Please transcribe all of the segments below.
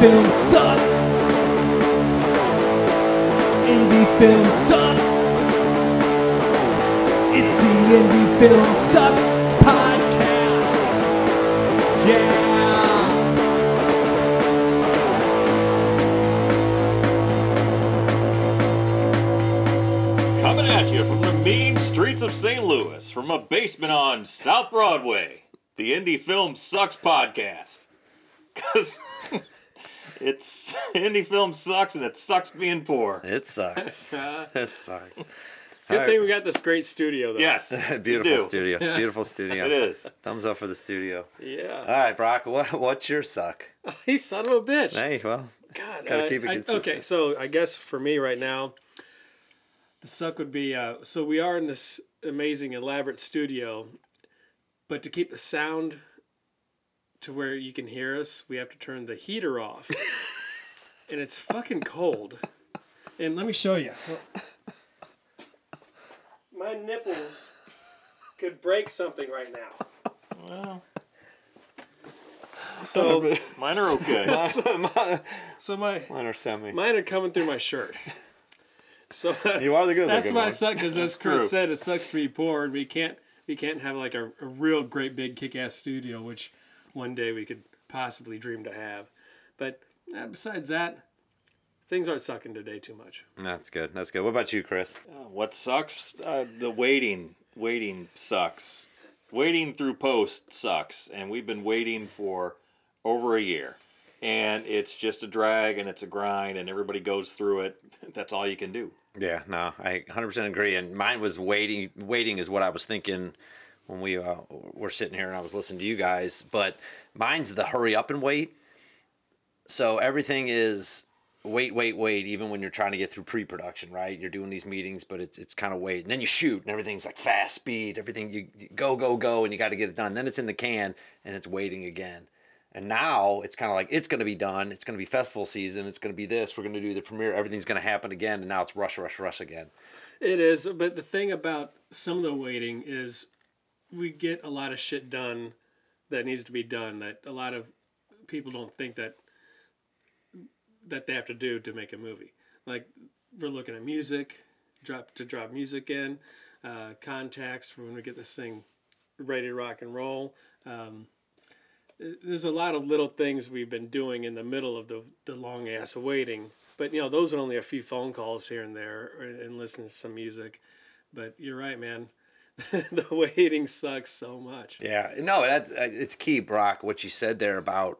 film sucks. Indie film sucks. It's the Indie Film Sucks podcast. Yeah. Coming at you from the mean streets of St. Louis, from a basement on South Broadway, the Indie Film Sucks podcast. Because it's indie film sucks and it sucks being poor. It sucks. it sucks. Good thing we got this great studio, though. Yes, beautiful studio. It's a beautiful studio. It is. Thumbs up for the studio. Yeah. All right, Brock. What, what's your suck? you son of a bitch. Hey, well, God. gotta uh, keep it I- consistent. okay, so I guess for me right now, the suck would be uh, so we are in this amazing, elaborate studio, but to keep the sound to where you can hear us, we have to turn the heater off. and it's fucking cold. And let me show you. My nipples could break something right now. Well, So, mine are okay. so my mine are semi. mine are coming through my shirt. So You are the good That's looking why one. it sucks because as True. Chris said, it sucks to be poor, and we can't we can't have like a, a real great big kick ass studio, which one day we could possibly dream to have. But uh, besides that, things aren't sucking today too much. That's good. That's good. What about you, Chris? what sucks? Uh, the waiting. Waiting sucks. Waiting through post sucks. And we've been waiting for over a year. And it's just a drag and it's a grind and everybody goes through it. That's all you can do. Yeah, no, I 100% agree. And mine was waiting. Waiting is what I was thinking when we uh, were sitting here and I was listening to you guys. But mine's the hurry up and wait. So everything is wait, wait, wait. Even when you're trying to get through pre-production, right? You're doing these meetings, but it's it's kind of wait. And then you shoot, and everything's like fast speed. Everything you, you go, go, go, and you got to get it done. Then it's in the can, and it's waiting again. And now it's kind of like it's going to be done. It's going to be festival season. It's going to be this. We're going to do the premiere. Everything's going to happen again. And now it's rush, rush, rush again. It is, but the thing about some of the waiting is we get a lot of shit done that needs to be done that a lot of people don't think that that they have to do to make a movie. Like we're looking at music, drop to drop music in, uh, contacts for when we get this thing ready to rock and roll. Um, there's a lot of little things we've been doing in the middle of the, the long ass waiting. But you know, those are only a few phone calls here and there, or, and listening to some music. But you're right, man. the waiting sucks so much. Yeah, no, that's uh, it's key, Brock. What you said there about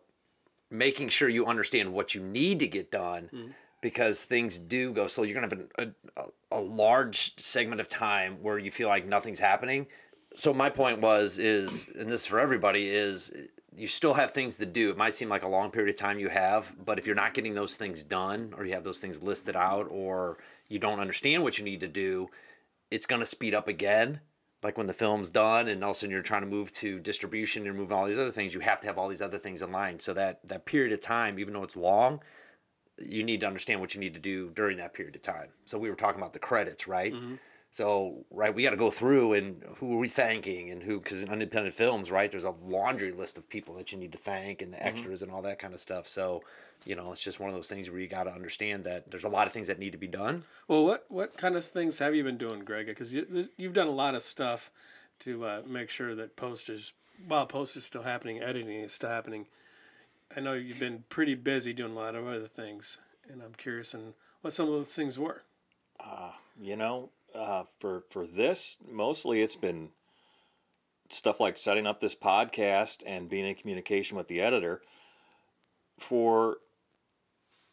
making sure you understand what you need to get done, because things do go slow. You're gonna have a, a, a large segment of time where you feel like nothing's happening. So my point was is, and this is for everybody is. You still have things to do. It might seem like a long period of time you have, but if you're not getting those things done, or you have those things listed out, or you don't understand what you need to do, it's going to speed up again. Like when the film's done, and all of a sudden you're trying to move to distribution, you're moving all these other things. You have to have all these other things in line. So that that period of time, even though it's long, you need to understand what you need to do during that period of time. So we were talking about the credits, right? Mm-hmm. So right, we got to go through and who are we thanking and who because in independent films, right? There's a laundry list of people that you need to thank and the extras and all that kind of stuff. So you know, it's just one of those things where you got to understand that there's a lot of things that need to be done. Well, what what kind of things have you been doing, Greg? Because you, you've done a lot of stuff to uh, make sure that post is while post is still happening, editing is still happening. I know you've been pretty busy doing a lot of other things, and I'm curious on what some of those things were. you know uh, for for this mostly it's been stuff like setting up this podcast and being in communication with the editor. For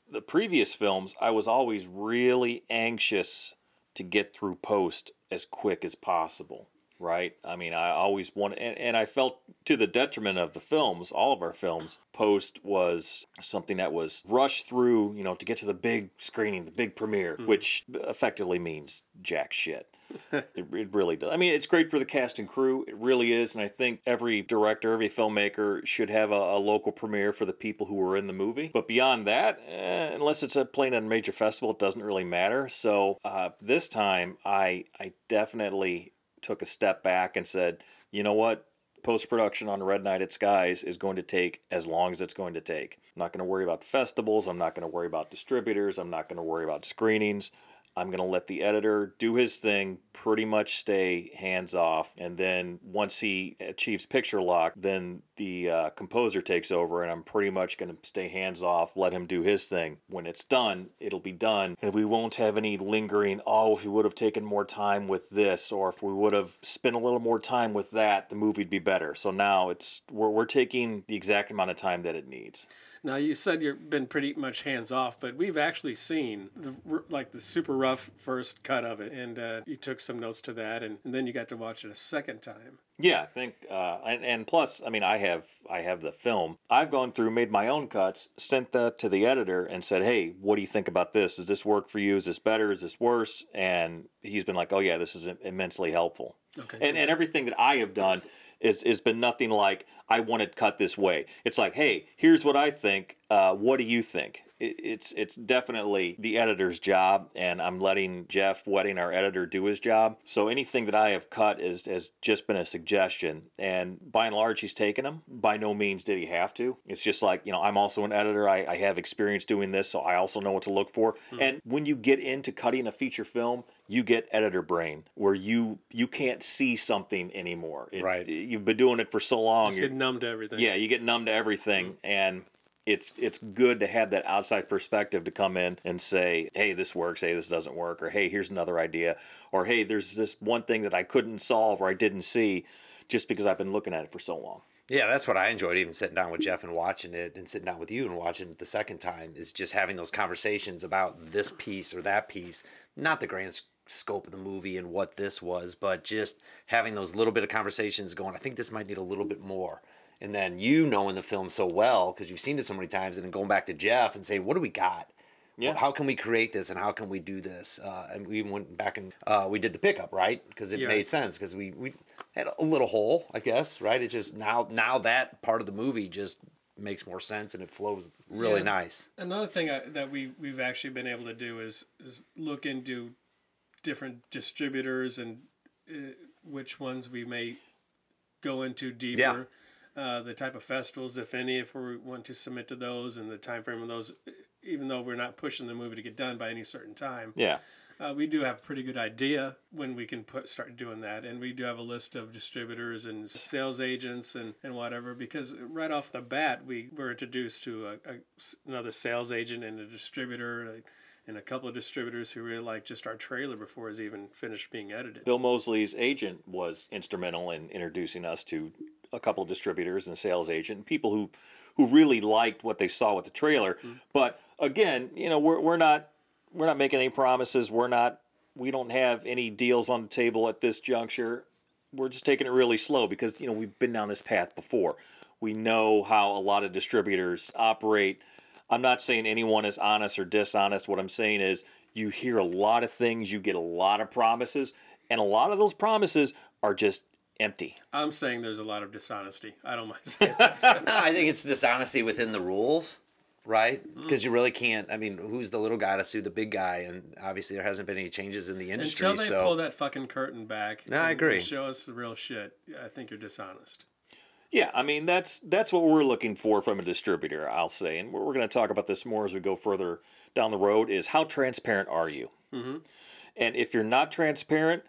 the previous films i was always really anxious to get through post as quick as possible right i mean i always wanted and, and i felt to the detriment of the films all of our films post was something that was rushed through you know to get to the big screening the big premiere which effectively means jack shit it, it really does. I mean, it's great for the cast and crew. It really is. And I think every director, every filmmaker should have a, a local premiere for the people who are in the movie. But beyond that, eh, unless it's a playing at a major festival, it doesn't really matter. So uh, this time, I I definitely took a step back and said, you know what? post production on Red Night at Skies is going to take as long as it's going to take. I'm not going to worry about festivals. I'm not going to worry about distributors. I'm not going to worry about screenings. I'm going to let the editor do his thing, pretty much stay hands off. And then once he achieves picture lock, then the uh, composer takes over, and I'm pretty much going to stay hands off, let him do his thing. When it's done, it'll be done. And we won't have any lingering, oh, if we would have taken more time with this, or if we would have spent a little more time with that, the movie'd be better. So now it's we're, we're taking the exact amount of time that it needs. Now you said you've been pretty much hands off, but we've actually seen the like the super rough first cut of it, and uh, you took some notes to that, and, and then you got to watch it a second time. Yeah, I think, uh, and, and plus, I mean, I have I have the film. I've gone through, made my own cuts, sent that to the editor, and said, "Hey, what do you think about this? Does this work for you? Is this better? Is this worse?" And he's been like, "Oh yeah, this is immensely helpful." Okay. And and everything that I have done is has been nothing like I want it cut this way. It's like, hey, here's what I think. Uh, what do you think? It, it's it's definitely the editor's job, and I'm letting Jeff Wedding, our editor, do his job. So anything that I have cut is has just been a suggestion, and by and large, he's taken them. By no means did he have to. It's just like you know, I'm also an editor. I, I have experience doing this, so I also know what to look for. And when you get into cutting a feature film, you get editor brain where you you can't see something anymore. It's, Right. You've been doing it for so long. You're- get numb to everything. yeah, you get numb to everything, mm. and it's it's good to have that outside perspective to come in and say, hey, this works, hey, this doesn't work, or hey, here's another idea, or hey, there's this one thing that I couldn't solve or I didn't see, just because I've been looking at it for so long. Yeah, that's what I enjoyed even sitting down with Jeff and watching it and sitting down with you and watching it the second time is just having those conversations about this piece or that piece, not the grand s- scope of the movie and what this was, but just having those little bit of conversations going, I think this might need a little bit more. And then you knowing the film so well because you've seen it so many times and then going back to Jeff and saying, what do we got? Yeah. How can we create this and how can we do this? Uh, and we went back and uh, we did the pickup, right? Because it Yeah. made sense because we, we had a little hole, I guess, right? It just now now that part of the movie just makes more sense and it flows really Yeah. nice. Another thing I, that we we've actually been able to do is is look into different distributors and uh, which ones we may go into deeper. Uh, the type of festivals, if any, if we want to submit to those, and the time frame of those. Even though we're not pushing the movie to get done by any certain time, Yeah, uh, we do have a pretty good idea when we can put start doing that, and we do have a list of distributors and sales agents and, and whatever. Because right off the bat, we were introduced to a, a another sales agent and a distributor, and a couple of distributors who really liked just our trailer before it was even finished being edited. Bill Moseley's agent was instrumental in introducing us to a couple of distributors and sales agent people who who really liked what they saw with the trailer. Mm-hmm. But again, you know, we're we're not we're not making any promises. We're not we don't have any deals on the table at this juncture. We're just taking it really slow because you know we've been down this path before. We know how a lot of distributors operate. I'm not saying anyone is honest or dishonest. What I'm saying is you hear a lot of things, you get a lot of promises, and a lot of those promises are just empty. I'm saying there's a lot of dishonesty. I don't mind saying. No, I think it's dishonesty within the rules, right? Mm. Because you really can't. I mean, who's the little guy to sue the big guy? And obviously, there hasn't been any changes in the industry. Until they so pull that fucking curtain back, No, I agree. Show us the real shit. I think you're dishonest. Yeah, I mean that's that's what we're looking for from a distributor, I'll say, and we're, we're going to talk about this more as we go further down the road. Is how transparent are you? Mm-hmm. And if you're not transparent,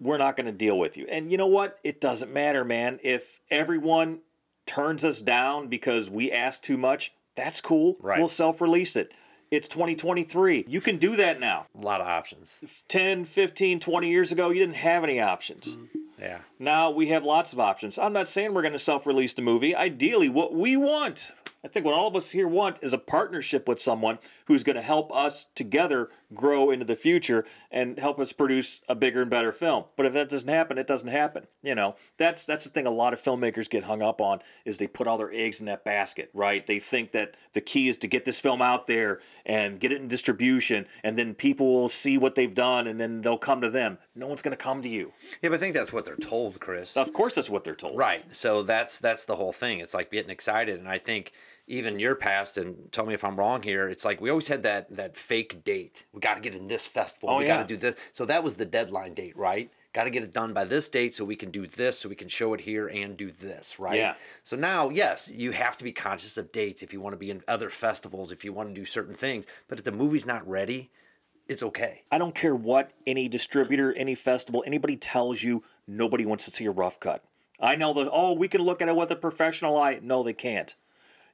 we're not going to deal with you. And you know what? It doesn't matter, man. If everyone turns us down because we ask too much, that's cool. Right. We'll self-release it. It's 2023. You can do that now. a lot of options. 10, 15, 20 years ago, you didn't have any options. Yeah. Now we have lots of options. I'm not saying we're going to self release the movie. Ideally, what we want, I think what all of us here want, is a partnership with someone who's going to help us together grow into the future and help us produce a bigger and better film. But if that doesn't happen, it doesn't happen. You know, that's that's the thing a lot of filmmakers get hung up on is they put all their eggs in that basket, right? They think that the key is to get this film out there and get it in distribution and then people will see what they've done and then they'll come to them. No one's going to come to you. Yeah, but I think that's what they're told, Chris. Of course, that's what they're told. Right. So that's that's the whole thing. It's like getting excited, and I think even your past, and tell me if I'm wrong here. It's like we always had that that fake date. We got to get in this festival. Oh, we yeah. got to do this. So that was the deadline date, right? got to get it done by this date so we can do this, so we can show it here and do this, right? Yeah. So now, yes, you have to be conscious of dates if you want to be in other festivals, if you want to do certain things. But if the movie's not ready, it's okay. I don't care what any distributor, any festival, anybody tells you, nobody wants to see a rough cut. I know that, oh, we can look at it with a professional eye. No, they can't.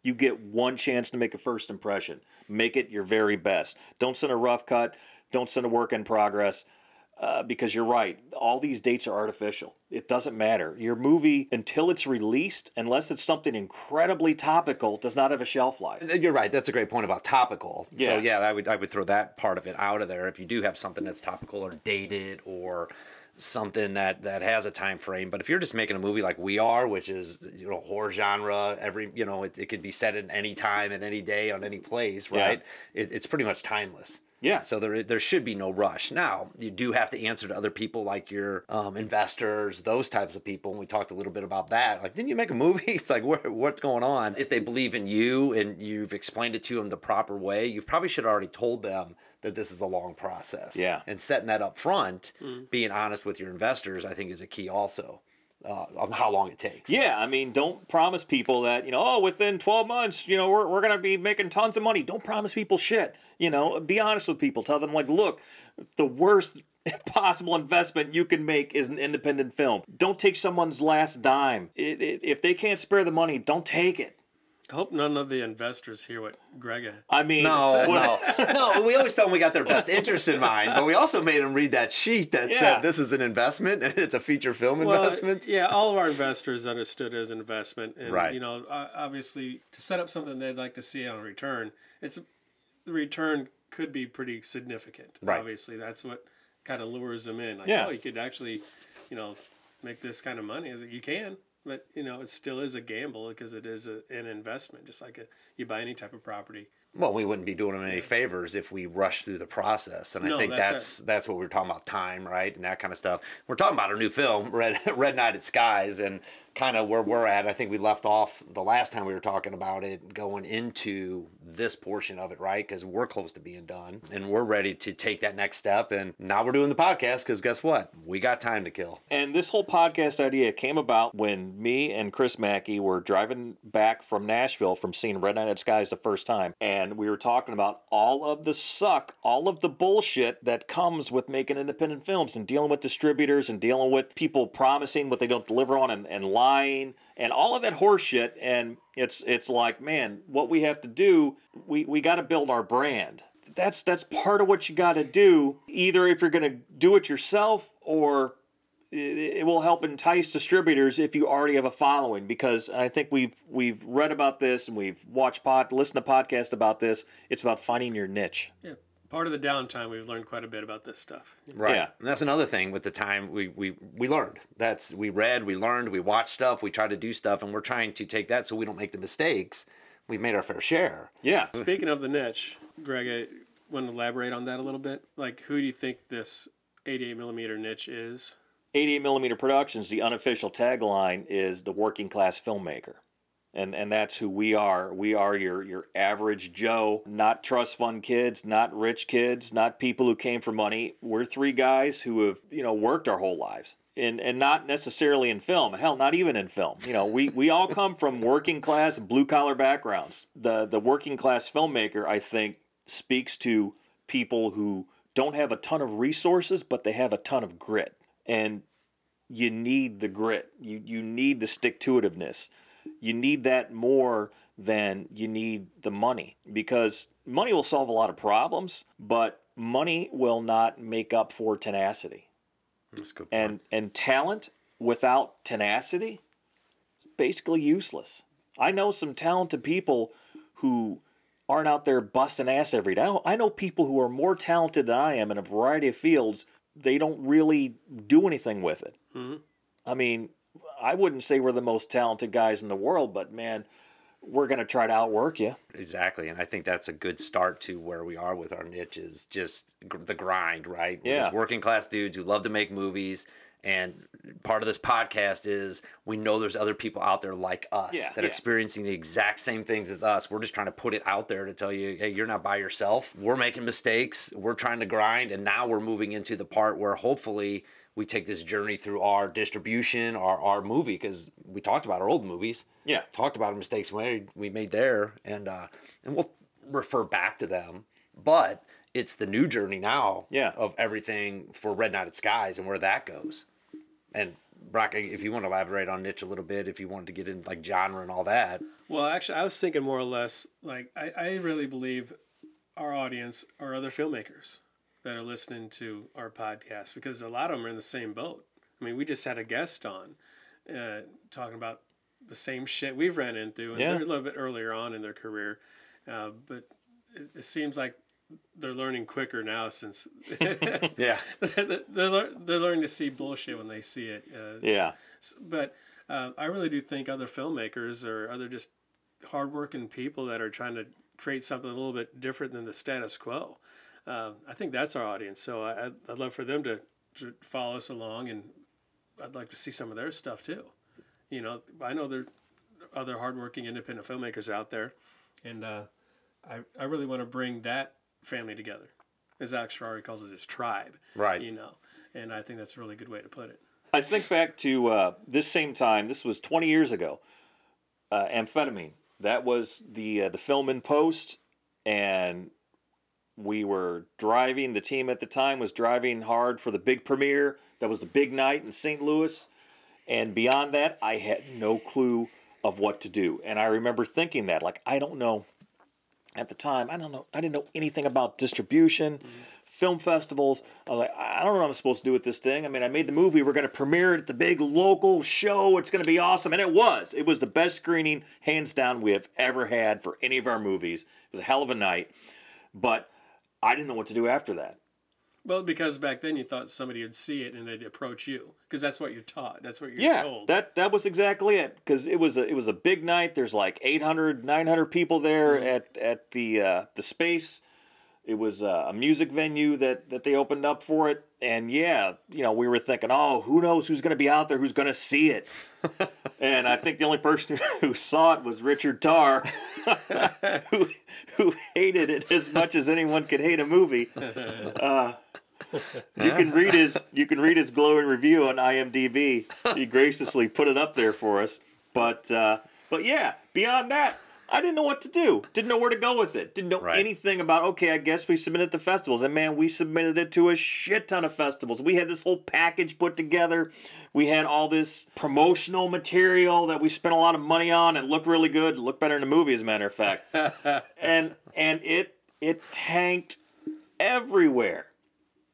You get one chance to make a first impression. Make it your very best. Don't send a rough cut. Don't send a work in progress. Uh, because you're right, all these dates are artificial. It doesn't matter. Your movie, until it's released, unless it's something incredibly topical, does not have a shelf life. You're right. That's a great point about topical. Yeah. So yeah, I would I would throw that part of it out of there if you do have something that's topical or dated or something that that has a time frame. But if you're just making a movie like we are, which is you know horror genre, every you know it, it could be set at any time, at any day, on any place, Yeah. right? It, it's pretty much timeless. Yeah. So there there should be no rush. Now you do have to answer to other people like your um, investors, those types of people. And we talked a little bit about that. Like, didn't you make a movie? It's like, where, what's going on? If they believe in you and you've explained it to them the proper way, you probably should have already told them that this is a long process. Yeah. And setting that up front, being honest with your investors, I think is a key also. Uh, on how long it takes. Yeah, I mean, don't promise people that, you know, oh, within 12 months, you know, we're, we're going to be making tons of money. Don't promise people shit. You know, be honest with people. Tell them, like, look, the worst possible investment you can make is an independent film. Don't take someone's last dime. It, it, if they can't spare the money, don't take it. I hope none of the investors hear what Greg. I mean, No, what- no, no. We always tell them we got their best interest in mind, but we also made them read that sheet that Yeah. said this is an investment and it's a feature film investment. yeah, all of our investors understood it as an investment, and Right. you know, obviously, to set up something they'd like to see on a return, it's the return could be pretty significant. Right. Obviously, that's what kind of lures them in. Like, Yeah. oh, you could actually, you know, make this kind of money. Is it you can, but you know, it still is a gamble because it is a, an investment, just like a, you buy any type of property. Well, we wouldn't be doing them any favors if we rush through the process, and I think that's that's that's what we're talking about time, right, and that kind of stuff. We're talking about our new film, Red Red Night at Skies, and kind of where we're at. I think we left off the last time we were talking about it, going into this portion of it, right? Because we're close to being done, and we're ready to take that next step. And now we're doing the podcast because guess what? We got time to kill. And this whole podcast idea came about when me and Chris Mackey were driving back from Nashville from seeing Red Night at Skies the first time. And we were talking about all of the suck, all of the bullshit that comes with making independent films and dealing with distributors and dealing with people promising what they don't deliver on and, and lying and all of that horseshit. And it's it's like, man, what we have to do, we, we got to build our brand that's that's part of what you got to do either if you're going to do it yourself or it, it will help entice distributors if you already have a following because I think we've we've read about this and we've watched pod listened to podcasts about this it's about finding your niche Yeah, part of the downtime, we've learned quite a bit about this stuff. Right. Yeah. And that's another thing with the time we, we we learned. That's we read, we learned, we watched stuff, we tried to do stuff, and we're trying to take that so we don't make the mistakes. We've made our fair share. yeah Speaking of the niche, Greg, I want to elaborate on that a little bit. Like, who do you think this 88 millimeter niche is? 88 millimeter productions the unofficial tagline is the working class filmmaker. And and that's who we are. We are your your average joe not trust fund kids not rich kids not people who came for money. We're three guys who have you know worked our whole lives. And and not necessarily in film. Hell not even in film. You know we we all come from working class blue collar backgrounds. The the working class filmmaker i think speaks to people who don't have a ton of resources but they have a ton of grit and you need the grit. You you need the stick to itiveness you need that more than you need the money because money will solve a lot of problems but money will not make up for tenacity. That's good. and and talent without tenacity is basically useless. I know some talented people who aren't out there busting ass every day. I know people who are more talented than i am in a variety of fields they don't really do anything with it mm-hmm. i mean i wouldn't say we're the most talented guys in the world but man we're going to try to outwork you exactly, and I think that's a good start to where we are with our niche is just gr- the grind, right? We're Yeah. working class dudes who love to make movies. And part of this podcast is we know there's other people out there like us Yeah. that are Yeah. experiencing the exact same things as us. We're just trying to put it out there to tell you, hey, you're not by yourself. We're making mistakes. We're trying to grind. And now we're moving into the part where hopefully we take this journey through our distribution, our our movie because we talked about our old movies. Yeah. talked about the mistakes we we made there, and uh, and we'll refer back to them. But it's the new journey now. Yeah. of everything for Red Night at Skies and where that goes. And Brock, if you want to elaborate on niche a little bit, if you wanted to get in like genre and all that, Well, actually, I was thinking more or less like I, I really believe our audience are other filmmakers that are listening to our podcast because a lot of them are in the same boat. I mean, we just had a guest on uh, talking about the same shit we've ran into, and Yeah. they're a little bit earlier on in their career, uh, but it, it seems like they're learning quicker now since yeah, they're, they're learning to see bullshit when they see it. Uh, Yeah. but uh, I really do think other filmmakers or other just hardworking people that are trying to create something a little bit different than the status quo. Uh, I think that's our audience. So I, I'd, I'd love for them to, to follow us along, and I'd like to see some of their stuff too. You know, I know there are other hardworking independent filmmakers out there, and uh, I, I really want to bring that family together, as Alex Ferrari calls it, his tribe. Right. You know, and I think that's a really good way to put it. I think back to uh, this same time. This was 20 years ago. Uh, amphetamine. That was the uh, the film in post, and we were driving. The team at the time was driving hard for the big premiere. That was the big night in St. Louis, and beyond that, I had no clue of what to do. And I remember thinking that, like, I don't know. At the time, I don't know. I didn't know anything about distribution, film festivals. I was like, I don't know what I'm supposed to do with this thing. I mean, I made the movie. We're going to premiere it at the big local show. It's going to be awesome, and it was. It was the best screening, hands down, we have ever had for any of our movies. It was a hell of a night, but I didn't know what to do after that. Well, because back then you thought somebody would see it and they'd approach you, because that's what you're taught. That's what you're yeah, told. that that was exactly it. Because it was a it was a big night. There's like 800, 900 people there Mm-hmm. at at the uh, the space. It was uh, a music venue that that they opened up for it, and yeah, you know, we were thinking, oh, who knows who's going to be out there, who's going to see it. and I think the only person who saw it was Richard Tarr, who who hated it as much as anyone could hate a movie. Uh, you can read his you can read his glowing review on IMDb. He graciously put it up there for us. But uh, but yeah, beyond that, I didn't know what to do. Didn't know where to go with it. Didn't know Right. anything about. Okay, I guess we submitted to festivals, and man, we submitted it to a shit ton of festivals. We had this whole package put together. We had all this promotional material that we spent a lot of money on. It looked really good. It looked better in the movie, as a matter of fact. and and it it tanked everywhere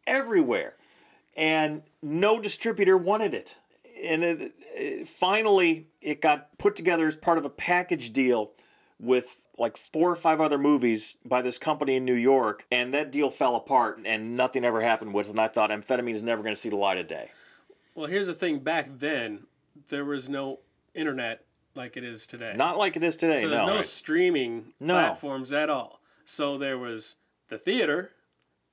everywhere, and no distributor wanted it. And it, it- finally, it got put together as part of a package deal with like four or five other movies by this company in New York, and that deal fell apart, and nothing ever happened with it. And I thought amphetamine is never going to see the light of day. well, here's the thing. Back then, there was no internet like it is today. Not like it is today. so there's no. no streaming No. platforms at all. So there was the theater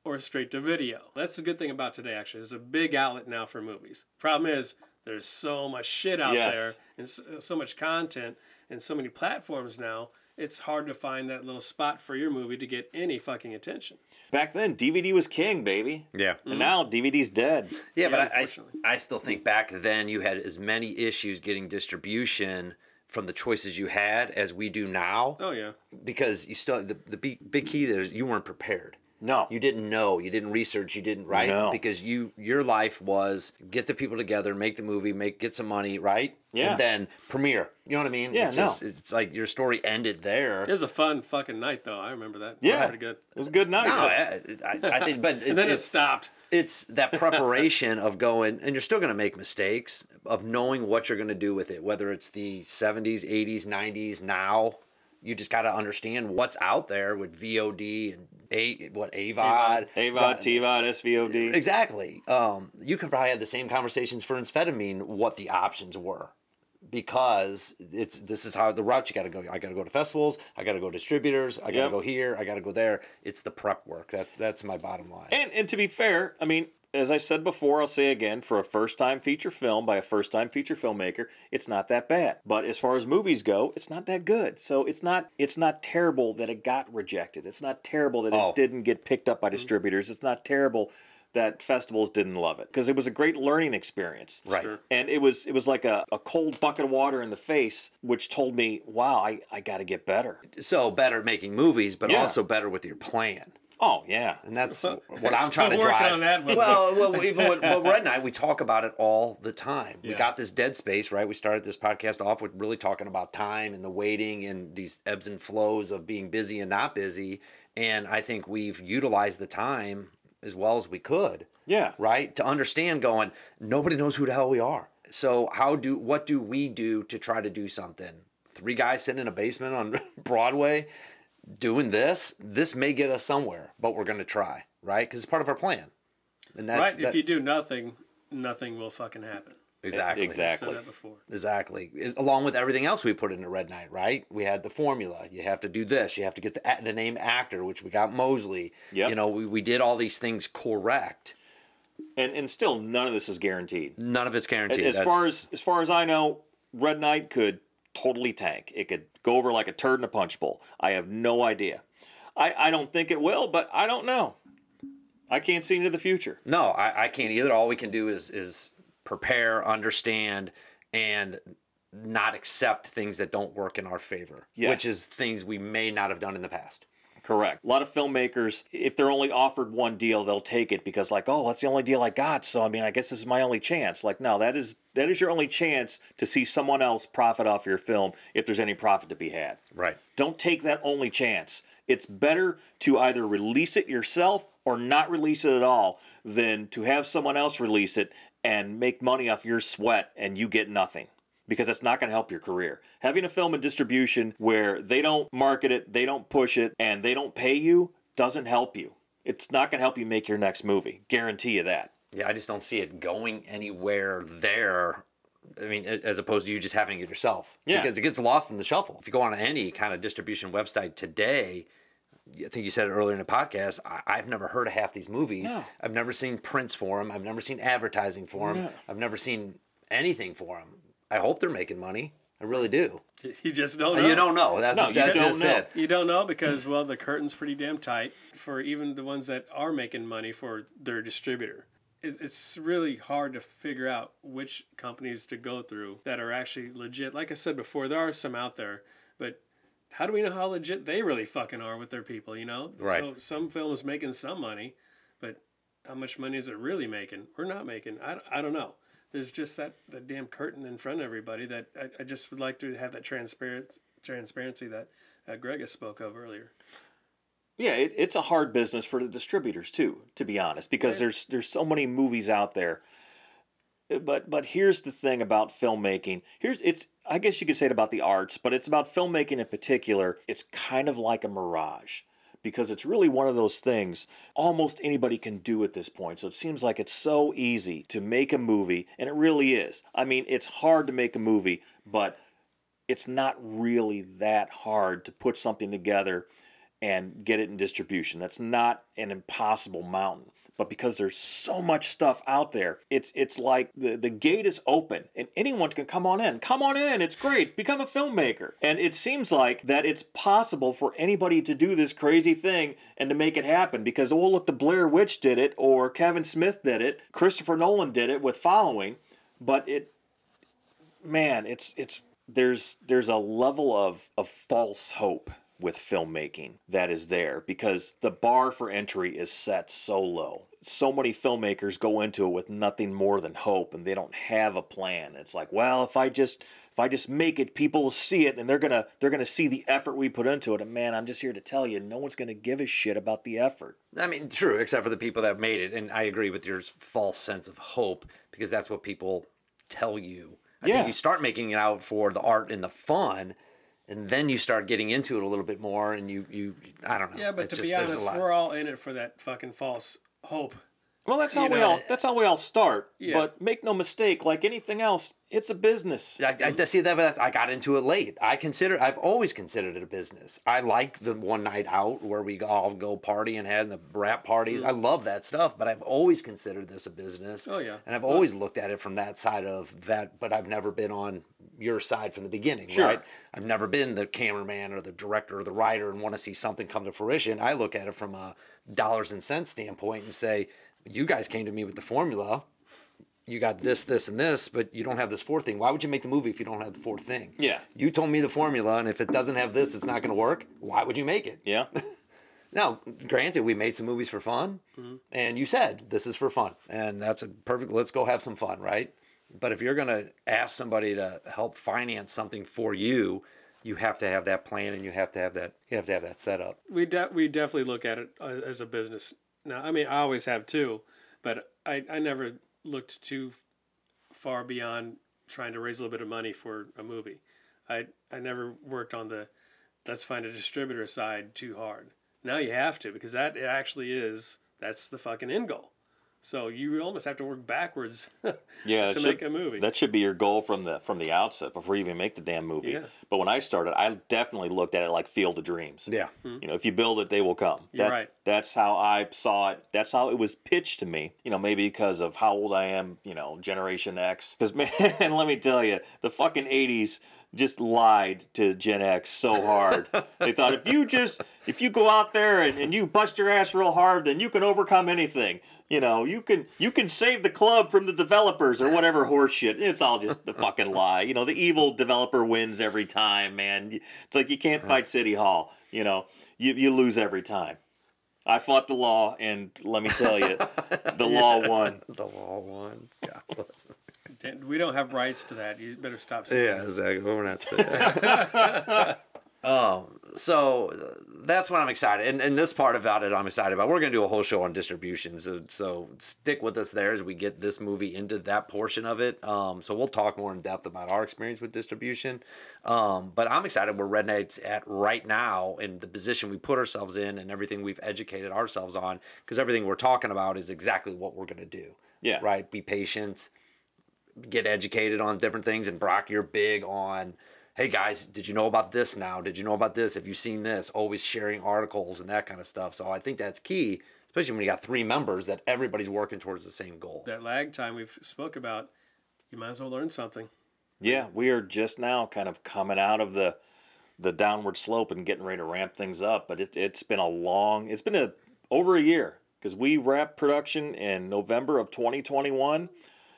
or straight to video. That's the good thing about today. Actually, there's a big outlet now for movies. Problem is, there's so much shit out Yes. there and so, uh, so much content and so many platforms now. It's hard to find that little spot for your movie to get any fucking attention. Back then, DVD was king, baby. yeah. And now DVD's dead. Yeah, but Yeah, I, I. I still think back then you had as many issues getting distribution from the choices you had as we do now Oh yeah. because you still the, the big, big key there is you weren't prepared. No. You didn't know, you didn't research, you didn't right No. because you your life was get the people together, make the movie, make get some money, right? Yeah. And then premiere. You know what I mean? Yeah, It's no. just it's like your story ended there. It was a fun fucking night though. I remember that. Yeah. It was pretty good. It was a good night. No, I, I, I think, but it, And then it it's, stopped. it's that preparation of going, and you're still going to make mistakes of knowing what you're going to do with it, whether it's the 70s, 80s, 90s, now. You just got to understand what's out there with VOD and a what AVOD, AVOD, Right. TVOD, SVOD. Exactly. Um, you could probably have the same conversations for amphetamine, what the options were, because it's this is how the route you got to go. I got to go to festivals. I got to go to distributors. I got to Yep. go here. I got to go there. It's the prep work. That that's my bottom line. And and to be fair, I mean, as I said before, I'll say again, for a first time feature film by a first time feature filmmaker, it's not that bad. But as far as movies go, it's not that good. So it's not it's not terrible that it got rejected. It's not terrible that Oh. it didn't get picked up by mm-hmm. distributors. It's not terrible that festivals didn't love it because it was a great learning experience. Right. Sure. And it was it was like a, a cold bucket of water in the face, which told me, wow, I, I got to get better. So better at making movies, but Yeah. also better with your plan. Oh yeah, And that's what I'm trying to working drive. on that one. Well, well, even with well, Red Knight, we talk about it all the time. We got this dead space, right? We started this podcast off with really talking about time and the waiting and these ebbs and flows of being busy and not busy. And I think we've utilized the time as well as we could. Yeah. Right? To understand going, nobody knows who the hell we are. So how do what do we do to try to do something? Three guys sitting in a basement on Broadway doing this, this may get us somewhere, but we're going to try, right? Because it's part of our plan. And that's right. that- If you do nothing, nothing will fucking happen. exactly I've Exactly. said that before. exactly Is- along with everything else we put into Red Knight, right? We had the formula. You have to do this. You have to get the the name actor, which we got Moseley. Yep. You know, we, we did all these things correct. and and still none of this is guaranteed. None of it's guaranteed. As That's- far as as far as I know, Red Knight could totally tank. It could go over like a turd in a punch bowl. I have no idea. I, I don't think it will, but I don't know. I can't see into the future. No, I, I can't either. All we can do is is prepare, understand, and not accept things that don't work in our favor, Yes. which is things we may not have done in the past. Correct. A lot of filmmakers, if they're only offered one deal, they'll take it because like, oh, that's the only deal I got. So I mean, I guess this is my only chance. Like, no, that is that is your only chance to see someone else profit off your film if there's any profit to be had. Right. Don't take that only chance. It's better to either release it yourself or not release it at all than to have someone else release it and make money off your sweat and you get nothing because that's not going to help your career. Having a film in distribution where they don't market it, they don't push it, and they don't pay you doesn't help you. It's not going to help you make your next movie. Guarantee you that. Yeah, I just don't see it going anywhere there. I mean, as opposed to you just having it yourself. Yeah. Because it gets lost in the shuffle. If you go on any kind of distribution website today, I think you said it earlier in the podcast. I, I've never heard of half these movies. No. I've never seen prints for them. I've never seen advertising for them. No. I've never seen anything for them. I hope they're making money. I really hmm. do. You just don't know. You don't know. That's No, what you don't just know. You don't know because well, the curtain's pretty damn tight for even the ones that are making money for their distributor. It's, it's really hard to figure out which companies to go through that are actually legit. Like I said before, there are some out there, but how do we know how legit they really fucking are with their people? You know, Right. So some films making some money, but how much money is it really making or not making? I, I don't know. There's just that, that damn curtain in front of everybody that I, I just would like to have that transparent transparency that uh, Greg has spoke of earlier. Yeah, it, it's a hard business for the distributors too, to be honest, because Yeah. there's there's so many movies out there. Uh, But but here's the thing about filmmaking. Here's it's I guess you could say it about the arts, but it's about filmmaking in particular. It's kind of like a mirage because it's really one of those things almost anybody can do at this point. So it seems like it's so easy to make a movie, and it really is. I mean, it's hard to make a movie, but it's not really that hard to put something together and get it in distribution. That's not an impossible mountain. But because there's so much stuff out there, it's it's like the, the gate is open and anyone can come on in. Come on in, it's great. Become a filmmaker. And it seems like that it's possible for anybody to do this crazy thing and to make it happen because oh look the Blair Witch did it or Kevin Smith did it, Christopher Nolan did it with following, but it man, it's it's there's there's a level of of false hope with filmmaking that is there because the bar for entry is set so low. So many filmmakers go into it with nothing more than hope and they don't have a plan. It's like, well, if I just if I just make it, people will see it and they're gonna they're gonna see the effort we put into it. And man, I'm just here to tell you, no one's gonna give a shit about the effort. I mean, true, except for the people that made it. And I agree with your false sense of hope because that's what people tell you. I Yeah. think you start making it out for the art and the fun, and then you start getting into it a little bit more, and you, you I don't know. Yeah, but It's to just- be honest, we're all in it for that fucking false hope. Well, that's You how we all eh, that's how we all start. Yeah. But make no mistake, like anything else, it's a business. I, I see that, but I got into it late. I consider, I've always considered it a business. I like the one night out where we all go party and had the rap parties. I mm. love that stuff, but I've always considered this a business. Oh, yeah. and I've always looked at it from that side of that. But I've never been on your side from the beginning, Sure. right? I've never been the cameraman or the director or the writer and want to see something come to fruition. I look at it from a dollars and cents standpoint and say, you guys came to me with the formula. You got this, this, and this, but you don't have this fourth thing. Why would you make the movie if you don't have the fourth thing? Yeah. You told me the formula, and if it doesn't have this, it's not going to work. Why would you make it? Yeah. Now, granted, we made some movies for fun, mm-hmm. and you said this is for fun, and that's a perfect. Let's go have some fun, right? But if you're gonna ask somebody to help finance something for you, you have to have that plan, and you have to have that. You have to have that set up. we de- we definitely look at it uh, as a business. Now, I mean, I always have too, but I, I never looked too far beyond trying to raise a little bit of money for a movie. I I never worked on the let's find a distributor side too hard. Now you have to because that actually is that's the fucking end goal. So you almost have to work backwards Yeah, to should- make a movie. That should be your goal from the from the outset before you even make the damn movie. Yeah. But when I started, I definitely looked at it like Field of Dreams. Yeah. Hmm. You know, if you build it, they will come. You're That- right. That's how I saw it. That's how it was pitched to me. You know, maybe because of how old I am. You know, Generation X. Because man, let me tell you, the fucking '80s just lied to Gen X so hard. they thought if you just if you go out there and, and you bust your ass real hard, then you can overcome anything. You know, you can you can save the club from the developers or whatever horseshit. It's all just the fucking lie. You know, the evil developer wins every time, man. It's like you can't fight City Hall. You know, you you lose every time. I fought the law, and let me tell you, the law won. The law won. God bless. him. Dan, we don't have rights to that. You better stop saying Yeah, exactly. We're not saying. oh, so uh, that's what I'm excited, and and this part about it, I'm excited about. We're gonna do a whole show on distribution, so so stick with us there as we get this movie into that portion of it. Um, so we'll talk more in depth about our experience with distribution. Um, but I'm excited where Red Knight's at right now and the position we put ourselves in and everything we've educated ourselves on, because everything we're talking about is exactly what we're gonna do. Yeah. Right. Be patient get educated on different things. And Brock, you're big on, hey guys, did you know about this now? Did you know about this? Have you seen this? Always sharing articles and that kind of stuff. So I think that's key, especially when you got three members that everybody's working towards the same goal. that lag time we've spoke about. You might as well learn something. Yeah, we are just now kind of coming out of the the downward slope and getting ready to ramp things up. But it, it's been a long, it's been a over a year because we wrapped production in November of 2021,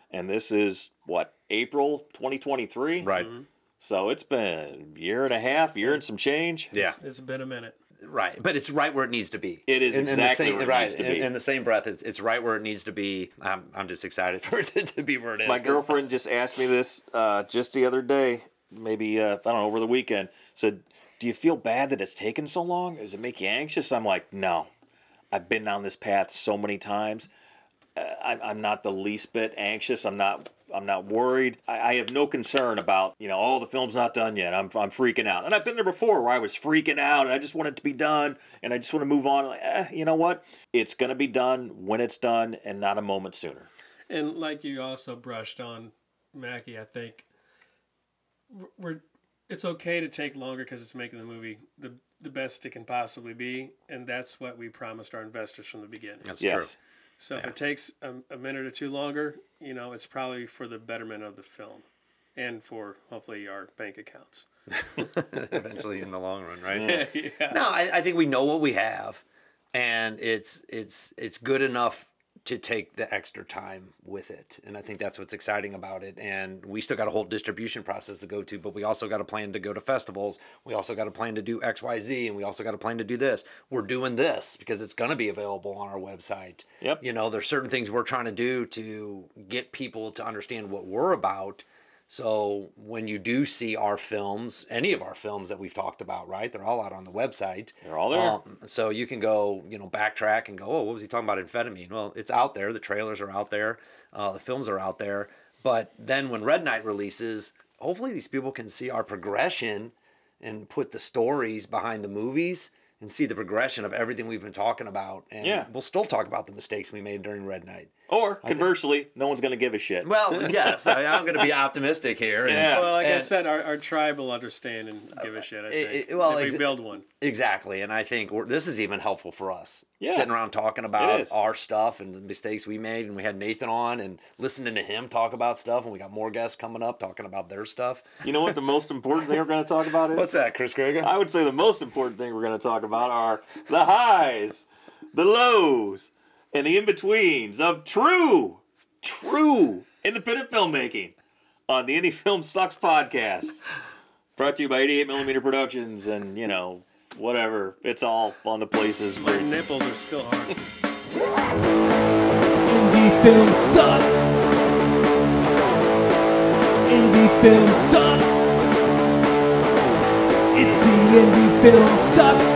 and this is what April 2023. Right. Mm-hmm. So it's been a year and a half, year and some change. Yeah. It's been a minute. Right. But it's right where it needs to be. It is In- in the exactly same, where it right. needs to in- be. In, the same breath, it's, it's right where it needs to be. I'm, I'm just excited for it to be where it is. My 'cause- girlfriend just asked me this uh, just the other day, maybe uh, I don't know over the weekend. Said, "Do you feel bad that it's taken so long? Does it make you anxious?" I'm like, "No, I've been down this path so many times. Uh, I'm, I'm not the least bit anxious. I'm not. I'm not worried. I, I have no concern about you know, oh, the film's not done yet. I'm, I'm freaking out. And I've been there before where I was freaking out and I just want it to be done and I just want to move on. Like, eh, you know what? It's gonna be done when it's done and not a moment sooner. And like you also brushed on, Mackie, I think we're- we're it's okay to take longer because it's making the movie the the best it can possibly be, and that's what we promised our investors from the beginning. That's Yes. true. So if it takes a, a minute or two longer, you know, it's probably for the betterment of the film, and for hopefully our bank accounts. Eventually, in the long run, right? yeah. No, I, I think we know what we have, and it's it's it's good enough to take the extra time with it, and I think that's what's exciting about it. And we still got a whole distribution process to go to, but we also got a plan to go to festivals. We also got a plan to do X, Y, Z, and we also got a plan to do this. We're doing this because it's going to be available on our website. Yep. You know, there's certain things we're trying to do to get people to understand what we're about. So when you do see our films, any of our films that we've talked about, right? They're all out on the website. They're all there. Um, so you can go, you know, backtrack and go, oh, what was he talking about amphetamine? Well, it's out there. The trailers are out there. Uh, the films are out there. But then when Red Knight releases, hopefully these people can see our progression and put the stories behind the movies and see the progression of everything we've been talking about. And Yeah. we'll still talk about the mistakes we made during Red Knight. Or conversely, no one's gonna give a shit. Well, yes, I, I'm going to be optimistic here. and- Yeah. Well, like I said, our, our tribe will understand and give a shit. I think it- well, if exa- we build one. Exactly, and I think we're, this is even helpful for us. Yeah. Sitting around talking about our stuff and the mistakes we made, and we had Nathan on and listening to him talk about stuff, and we got more guests coming up talking about their stuff. You know what the most important thing we're gonna talk about is? What's that, Chris Greger? I would say the most important thing we're going to talk about are the highs, the lows, and the in betweens of true, true independent filmmaking on the Indie Film Sucks podcast. Brought to you by 88 Millimeter Productions and, you know, whatever. It's all on the places. My where- nipples are still hard. Indie film sucks. Indie film sucks. It's the Indie Film Sucks